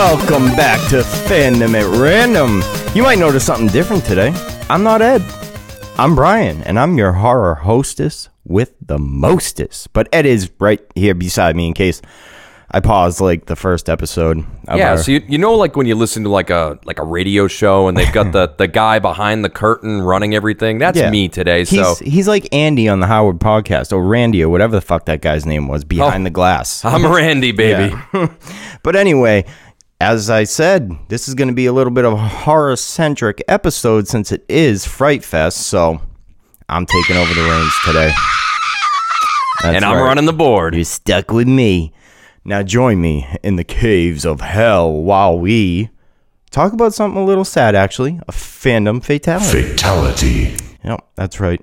Welcome back to Fandom at Random. You might notice something different today. I'm not Ed. I'm Brian, and I'm your horror hostess with the mostest. But Ed is right here beside me in case I paused like the first episode. Yeah, our- so you, you know, like when you listen to like a like a radio show and they've got the the guy behind the curtain running everything. That's Yeah. me today. He's, So he's like Andy on the Howard podcast, or Randy, or whatever the fuck that guy's name was, behind Oh. the glass. I'm Randy, baby. But anyway, as I said, this is going to be a little bit of a horror centric episode since it is Fright Fest. So I'm taking over the reins today. That's and I'm right. running the board. You're stuck with me. Now join me in the caves of hell while we talk about something a little sad, actually a fandom fatality. Fatality. Yep, that's right.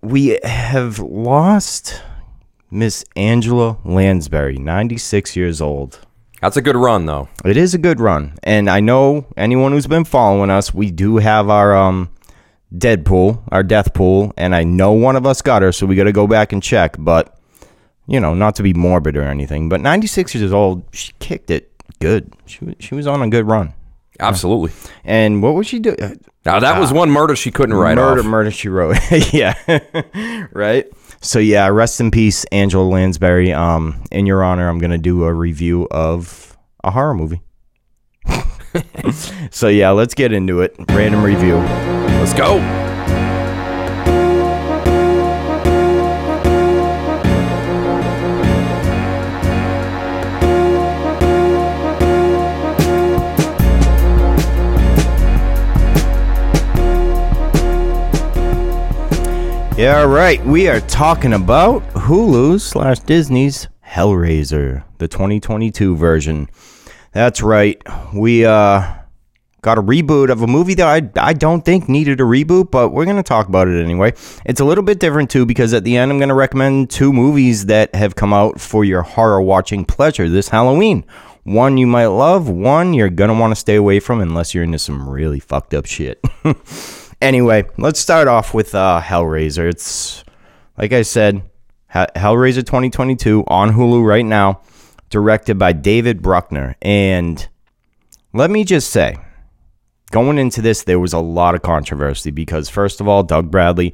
We have lost Miss Angela Lansbury, 96 years old. That's a good run, though. It is a good run, and I know anyone who's been following us, we do have our um dead pool, our death pool, and I know one of us got her, so we got to go back and check. But you know, not to be morbid or anything, but 96 years old, she kicked it good. She she was on a good run. Absolutely. And what was she do? uh, Now that was one murder she couldn't write murder, off. murder. She wrote, yeah, right. So yeah, rest in peace, Angela Lansbury. Um, in your honor, I'm gonna do a review of a horror movie. so yeah, let's get into it. Random review. Let's go. Yeah, right. We are talking about Hulu slash Disney's Hellraiser, the 2022 version. That's right. We uh got a reboot of a movie that I I don't think needed a reboot, but we're gonna talk about it anyway. It's a little bit different too because at the end I'm gonna recommend two movies that have come out for your horror watching pleasure this Halloween. One you might love, one you're gonna want to stay away from unless you're into some really fucked up shit. Anyway, let's start off with uh, Hellraiser. It's like I said, Hellraiser 2022 on Hulu right now, directed by David Bruckner. And let me just say, going into this, there was a lot of controversy because, first of all, Doug Bradley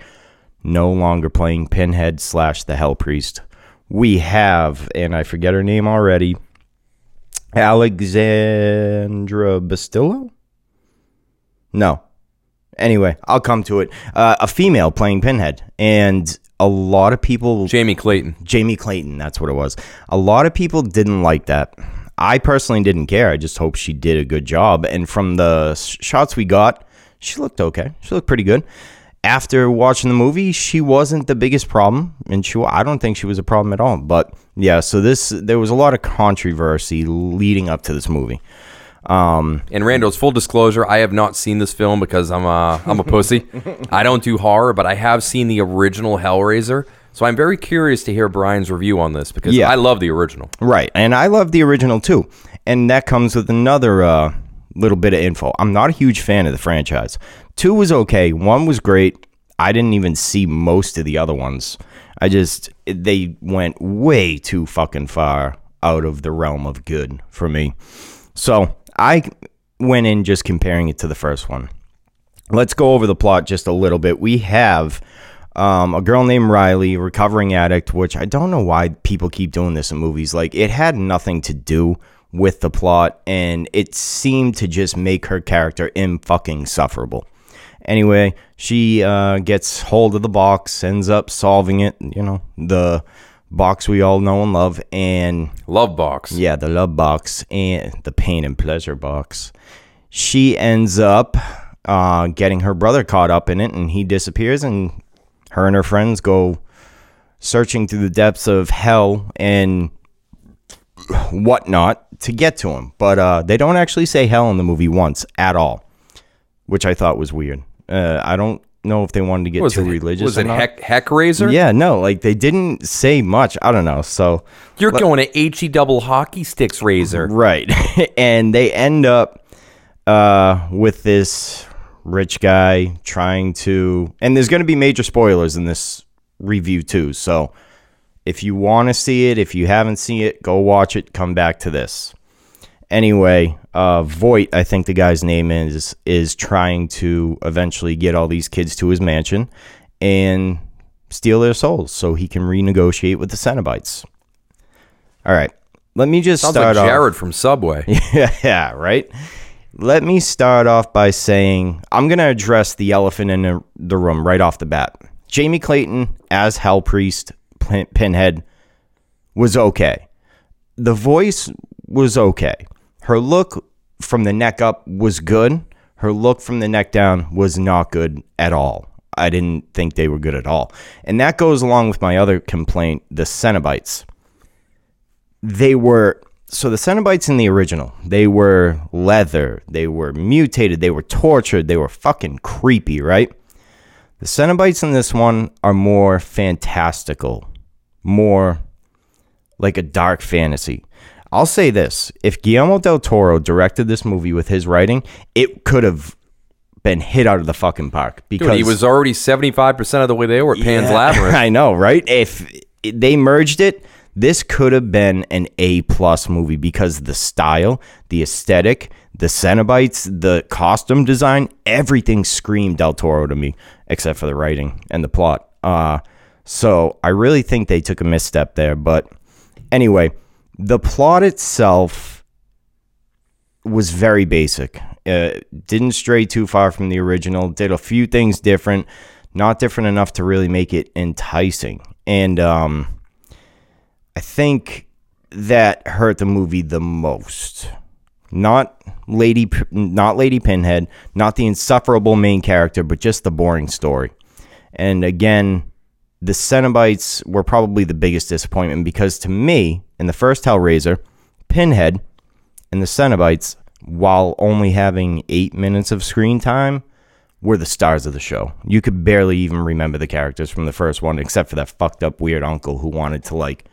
no longer playing Pinhead slash the Hell Priest. We have, and I forget her name already, Alexandra Bastillo? No, Anyway, I'll come to it. Uh, a female playing Pinhead, and a lot of people. Jamie Clayton. Jamie Clayton, that's what it was. A lot of people didn't like that. I personally didn't care. I just hope she did a good job. And from the s- shots we got, she looked okay. She looked pretty good. After watching the movie, she wasn't the biggest problem, and she I don't think she was a problem at all. But yeah, so this there was a lot of controversy leading up to this movie. Um, And Randos, full disclosure, I have not seen this film because I'm a I'm a pussy. I don't do horror, but I have seen the original Hellraiser. So I'm very curious to hear Brian's review on this because Yeah. I love the original. Right. And I love the original too. And that comes with another uh, little bit of info. I'm not a huge fan of the franchise. Two was okay. One was great. I didn't even see most of the other ones. I just, they went way too fucking far out of the realm of good for me. So I went in just comparing it to the first one. Let's go over the plot just a little bit. We have um, a girl named Riley, recovering addict, which I don't know why people keep doing this in movies. Like, it had nothing to do with the plot, and it seemed to just make her character in fucking sufferable. Anyway, she uh, gets hold of the box, ends up solving it. You know, the box we all know and love, and Love box. yeah, the love box and the pain and pleasure box. She ends up uh, getting her brother caught up in it, and he disappears, and her and her friends go searching through the depths of hell and whatnot to get to him. But uh, they don't actually say hell in the movie once at all, which I thought was weird. Uh, I don't know if they wanted to get Was too it religious. Was it. Heck Heck Razor? Yeah, no, like they didn't say much. I don't know. So You're going to HE double hockey sticks razor. Right. and they end up uh, with this rich guy trying to. And there's going to be major spoilers in this review, too. So if you want to see it, if you haven't seen it, go watch it, come back to this. Anyway, uh, Voight, I think the guy's name is, is trying to eventually get all these kids to his mansion and steal their souls so he can renegotiate with the Cenobites. All right, let me just Sounds start like off. Jared from Subway. yeah, yeah, right. Let me start off by saying I'm going to address the elephant in the- the room right off the bat. Jamie Clayton as Hell Priest Pinhead was okay. The voice was okay. Her look from the neck up was good. Her look from the neck down was not good at all. I didn't think they were good at all. And that goes along with my other complaint the Cenobites they were so the Cenobites in the original, they were leather, they were mutated, they were tortured, they were fucking creepy, right? The Cenobites in this one are more fantastical, more like a dark fantasy. I'll say this if Guillermo del Toro directed this movie with his writing, it could have been hit out of the fucking park because Dude, he was already 75% of the way there at Pan's yeah, Labyrinth. I know, right? If they merged it, this could have been an A plus movie because the style, the aesthetic, the Cenobites, the costume design, everything screamed Del Toro to me, except for the writing and the plot. Uh, so I really think they took a misstep there. But anyway, the plot itself was very basic. Uh, didn't stray too far from the original. Did a few things different, not different enough to really make it enticing. And um, I think that hurt the movie the most. Not Lady, not Lady Pinhead, not the insufferable main character, but just the boring story. And again, the Cenobites were probably the biggest disappointment because to me, in the first Hellraiser, Pinhead and the Cenobites, while only having eight minutes of screen time, were the stars of the show. You could barely even remember the characters from the first one, except for that fucked up weird uncle who wanted to like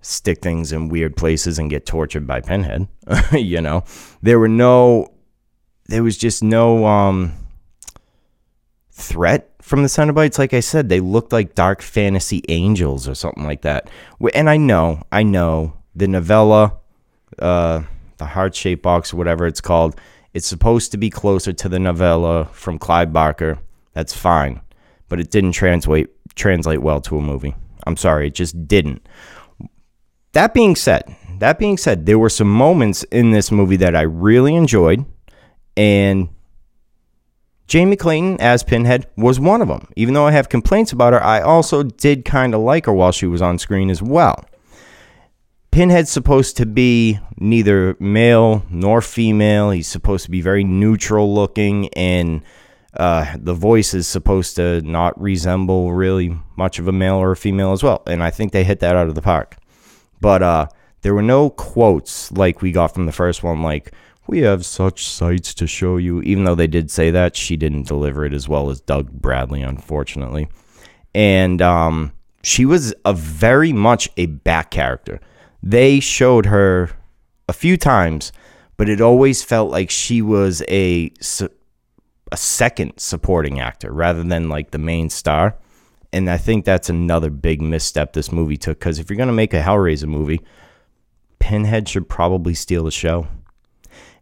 stick things in weird places and get tortured by Pinhead. you know, there were no, there was just no um, threat from the Cenobites. Like I said, they looked like dark fantasy angels or something like that. And I know, I know the novella, uh, the heart shaped box, whatever it's called, it's supposed to be closer to the novella from Clive Barker. That's fine, but it didn't translate translate well to a movie. I'm sorry, it just didn't. That being said, that being said, there were some moments in this movie that I really enjoyed, and Jamie Clayton as Pinhead was one of them. Even though I have complaints about her, I also did kind of like her while she was on screen as well. Pinhead's supposed to be neither male nor female. He's supposed to be very neutral looking, and uh, the voice is supposed to not resemble really much of a male or a female as well. And I think they hit that out of the park. But uh, there were no quotes like we got from the first one, like, we have such sights to show you. Even though they did say that, she didn't deliver it as well as Doug Bradley, unfortunately. And um, she was a very much a back character. They showed her a few times, but it always felt like she was a a second supporting actor rather than like the main star. And I think that's another big misstep this movie took because if you're going to make a Hellraiser movie, Pinhead should probably steal the show.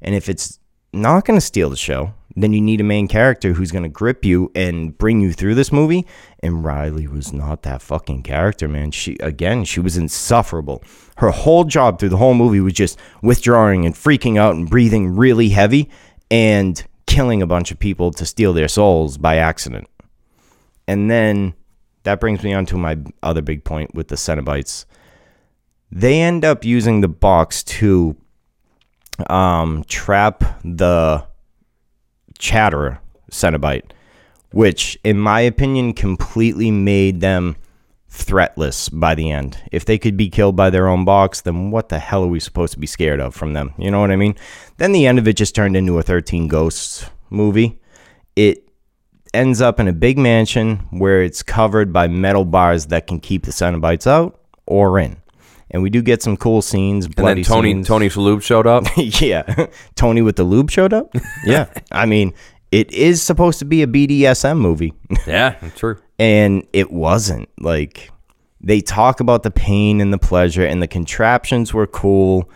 And if it's not going to steal the show, then you need a main character who's going to grip you and bring you through this movie. And Riley was not that fucking character, man. She again, she was insufferable. Her whole job through the whole movie was just withdrawing and freaking out and breathing really heavy and killing a bunch of people to steal their souls by accident. And then that brings me on to my other big point with the Cenobites. They end up using the box to um, trap the chatter Cenobite, which, in my opinion, completely made them threatless by the end. If they could be killed by their own box, then what the hell are we supposed to be scared of from them? You know what I mean? Then the end of it just turned into a 13 Ghosts movie. It ends up in a big mansion where it's covered by metal bars that can keep the Cenobites out or in. And we do get some cool scenes. And then Tony scenes. Tony Shalhoub showed up. yeah, Tony with the lube showed up. Yeah, I mean, it is supposed to be a BDSM movie, yeah, true. and it wasn't. Like they talk about the pain and the pleasure, and the contraptions were cool,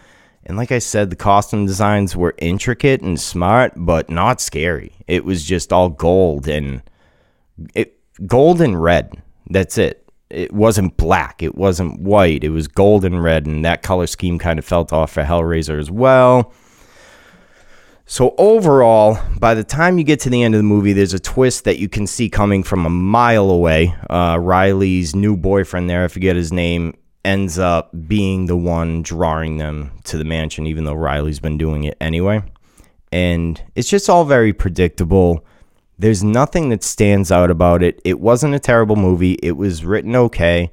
And like I said, the costume designs were intricate and smart, but not scary. It was just all gold and it gold and red. That's it. It wasn't black. It wasn't white. It was gold and red, and that color scheme kind of felt off for Hellraiser as well. So overall, by the time you get to the end of the movie, there's a twist that you can see coming from a mile away. Uh, Riley's new boyfriend there, I forget his name, ends up being the one drawing them to the mansion, even though Riley's been doing it anyway. And it's just all very predictable. There's nothing that stands out about it. It wasn't a terrible movie. It was written okay,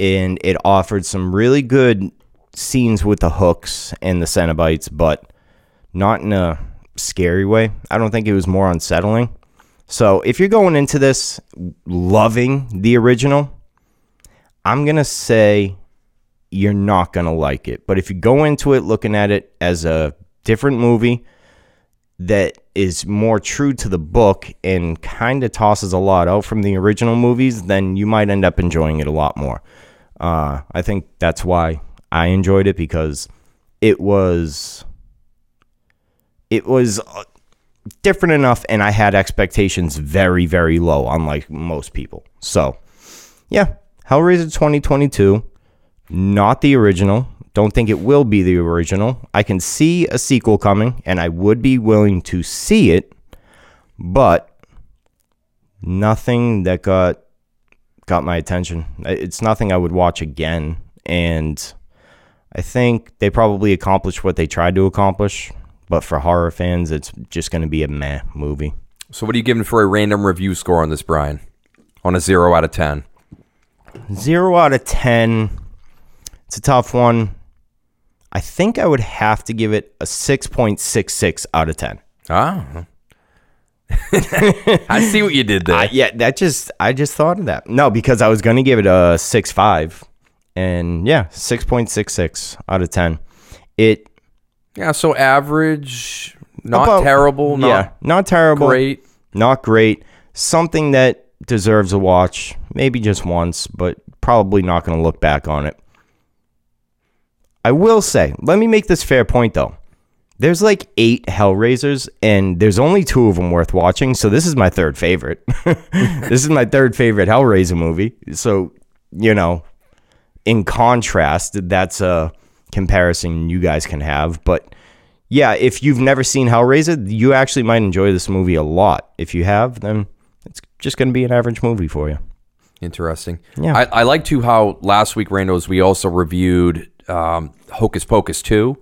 and it offered some really good scenes with the hooks and the Cenobites, but not in a scary way. I don't think it was more unsettling. So if you're going into this loving the original, I'm going to say you're not going to like it. But if you go into it looking at it as a different movie that is more true to the book and kind of tosses a lot out from the original movies, then you might end up enjoying it a lot more. Uh, I think that's why I enjoyed it because it was it was uh, different enough and I had expectations very very low unlike most people. So, yeah, Hellraiser 2022 not the original. Don't think it will be the original. I can see a sequel coming and I would be willing to see it, but nothing that got got my attention. It's nothing I would watch again and I think they probably accomplished what they tried to accomplish. But for horror fans, it's just going to be a meh movie. So, what are you giving for a random review score on this, Brian? On a zero out of 10? Zero out of 10. It's a tough one. I think I would have to give it a 6.66 out of 10. Ah. I see what you did there. I, yeah, that just, I just thought of that. No, because I was going to give it a 6.5. And yeah, 6.66 out of 10. It yeah, so average, not about, terrible, not yeah, not terrible, great, not great. Something that deserves a watch, maybe just once, but probably not going to look back on it. I will say, let me make this fair point though. There's like eight Hellraisers, and there's only two of them worth watching. So this is my third favorite. this is my third favorite Hellraiser movie. So you know, in contrast, that's a comparison you guys can have. But yeah, if you've never seen Hellraiser, you actually might enjoy this movie a lot. If you have, then it's just going to be an average movie for you. Interesting. Yeah. I, I like to how last week, Randos, we also reviewed um, Hocus Pocus 2.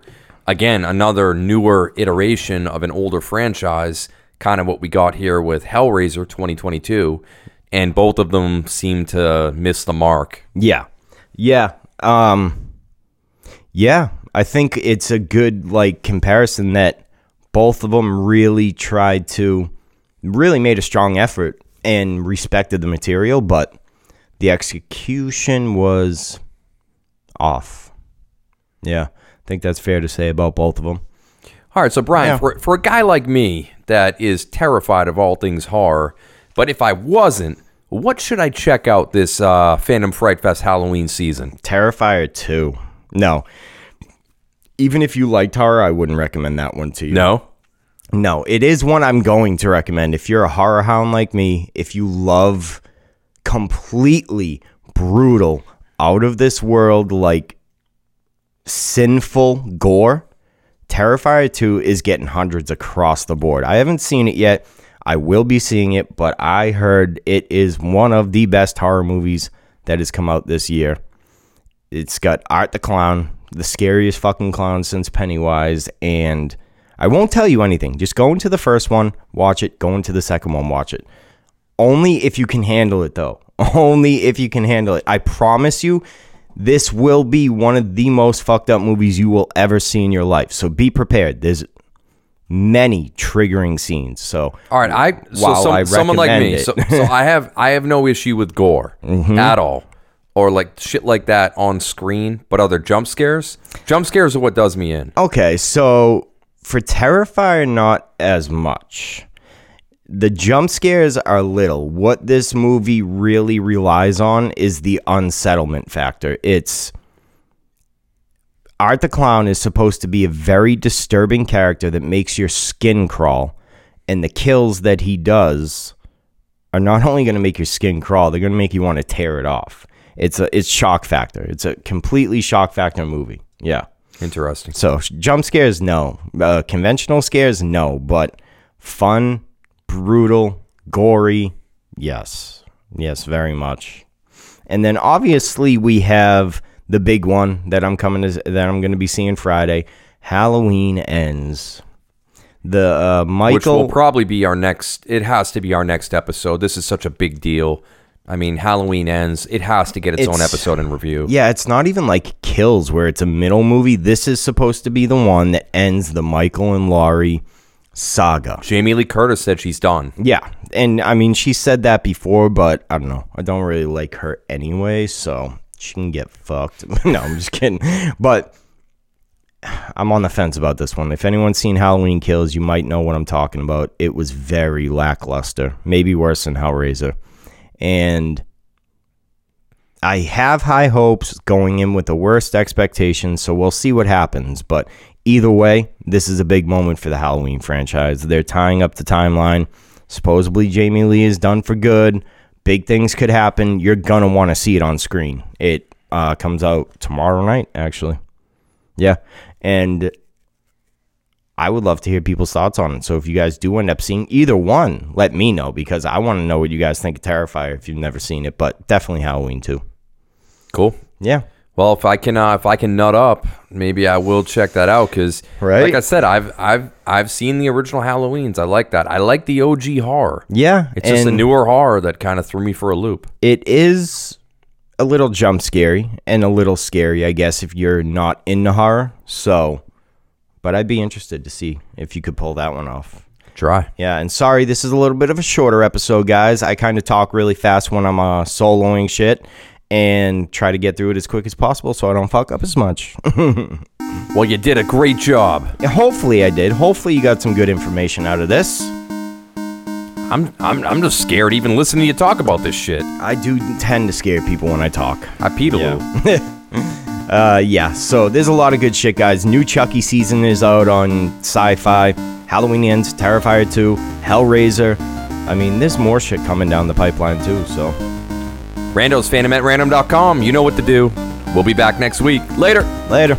Again, another newer iteration of an older franchise, kind of what we got here with Hellraiser 2022. And both of them seem to miss the mark. Yeah. Yeah. Um, yeah, I think it's a good like comparison that both of them really tried to really made a strong effort and respected the material, but the execution was off. Yeah, I think that's fair to say about both of them. All right, so Brian, yeah. for, for a guy like me that is terrified of all things horror, but if I wasn't, what should I check out this uh, Fandom Fright Fest Halloween season? Terrifier 2. No. Even if you liked horror, I wouldn't recommend that one to you. No. No, it is one I'm going to recommend. If you're a horror hound like me, if you love completely brutal, out of this world, like sinful gore, Terrifier 2 is getting hundreds across the board. I haven't seen it yet. I will be seeing it, but I heard it is one of the best horror movies that has come out this year. It's got Art the Clown, the scariest fucking clown since Pennywise, and I won't tell you anything. Just go into the first one, watch it. Go into the second one, watch it. Only if you can handle it, though. Only if you can handle it. I promise you, this will be one of the most fucked up movies you will ever see in your life. So be prepared. There's many triggering scenes. So all right, I so some, I someone like me. So, so, I have I have no issue with gore mm-hmm. at all or like shit like that on screen, but other jump scares? Jump scares are what does me in. Okay, so for Terrifier, not as much. The jump scares are little. What this movie really relies on is the unsettlement factor. It's Art the Clown is supposed to be a very disturbing character that makes your skin crawl. And the kills that he does are not only going to make your skin crawl, they're going to make you want to tear it off. It's a it's shock factor. It's a completely shock factor movie. Yeah. Interesting. So jump scares, no. Uh, conventional scares, no. But fun, brutal, gory, yes, yes, very much. And then obviously we have the big one that I'm coming to that I'm going to be seeing Friday. Halloween ends. The uh, Michael, which will probably be our next. It has to be our next episode. This is such a big deal. I mean, Halloween ends. It has to get its, its own episode and review. Yeah, it's not even like Kills, where it's a middle movie. This is supposed to be the one that ends the Michael and Laurie saga. Jamie Lee Curtis said she's done. Yeah, and I mean, she said that before, but I don't know. I don't really like her anyway, so she can get fucked. no, I'm just kidding. But I'm on the fence about this one. If anyone's seen Halloween Kills, you might know what I'm talking about. It was very lackluster, maybe worse than Hellraiser. And I have high hopes going in with the worst expectations, so we'll see what happens. But either way, this is a big moment for the Halloween franchise. They're tying up the timeline. Supposedly, Jamie Lee is done for good big things could happen. You're gonna want to see it on screen. It uh, comes out tomorrow night, actually. Yeah, and I would love to hear people's thoughts on it. So if you guys do end up seeing either one, let me know because I want to know what you guys think of Terrifier if you've never seen it. But definitely Halloween too. Cool. Yeah. Well, if I can, uh, if I can nut up, maybe I will check that out because, right? like I said, I've I've I've seen the original Halloweens. I like that. I like the OG horror. Yeah, it's just a newer horror that kind of threw me for a loop. It is a little jump scary and a little scary, I guess, if you're not into horror. So, but I'd be interested to see if you could pull that one off. Try. Yeah, and sorry, this is a little bit of a shorter episode, guys. I kind of talk really fast when I'm uh, soloing shit, and try to get through it as quick as possible so I don't fuck up as much. well, you did a great job. Hopefully, I did. Hopefully, you got some good information out of this. I'm, I'm, I'm just scared even listening to you talk about this shit. I do tend to scare people when I talk. I peed a yeah. little. uh, yeah, so there's a lot of good shit, guys. New Chucky season is out on Syfy. Halloween ends, Terrifier 2, Hellraiser. I mean, there's more shit coming down the pipeline, too, so. Rando's fandom at random.com. You know what to do. We'll be back next week. Later. Later.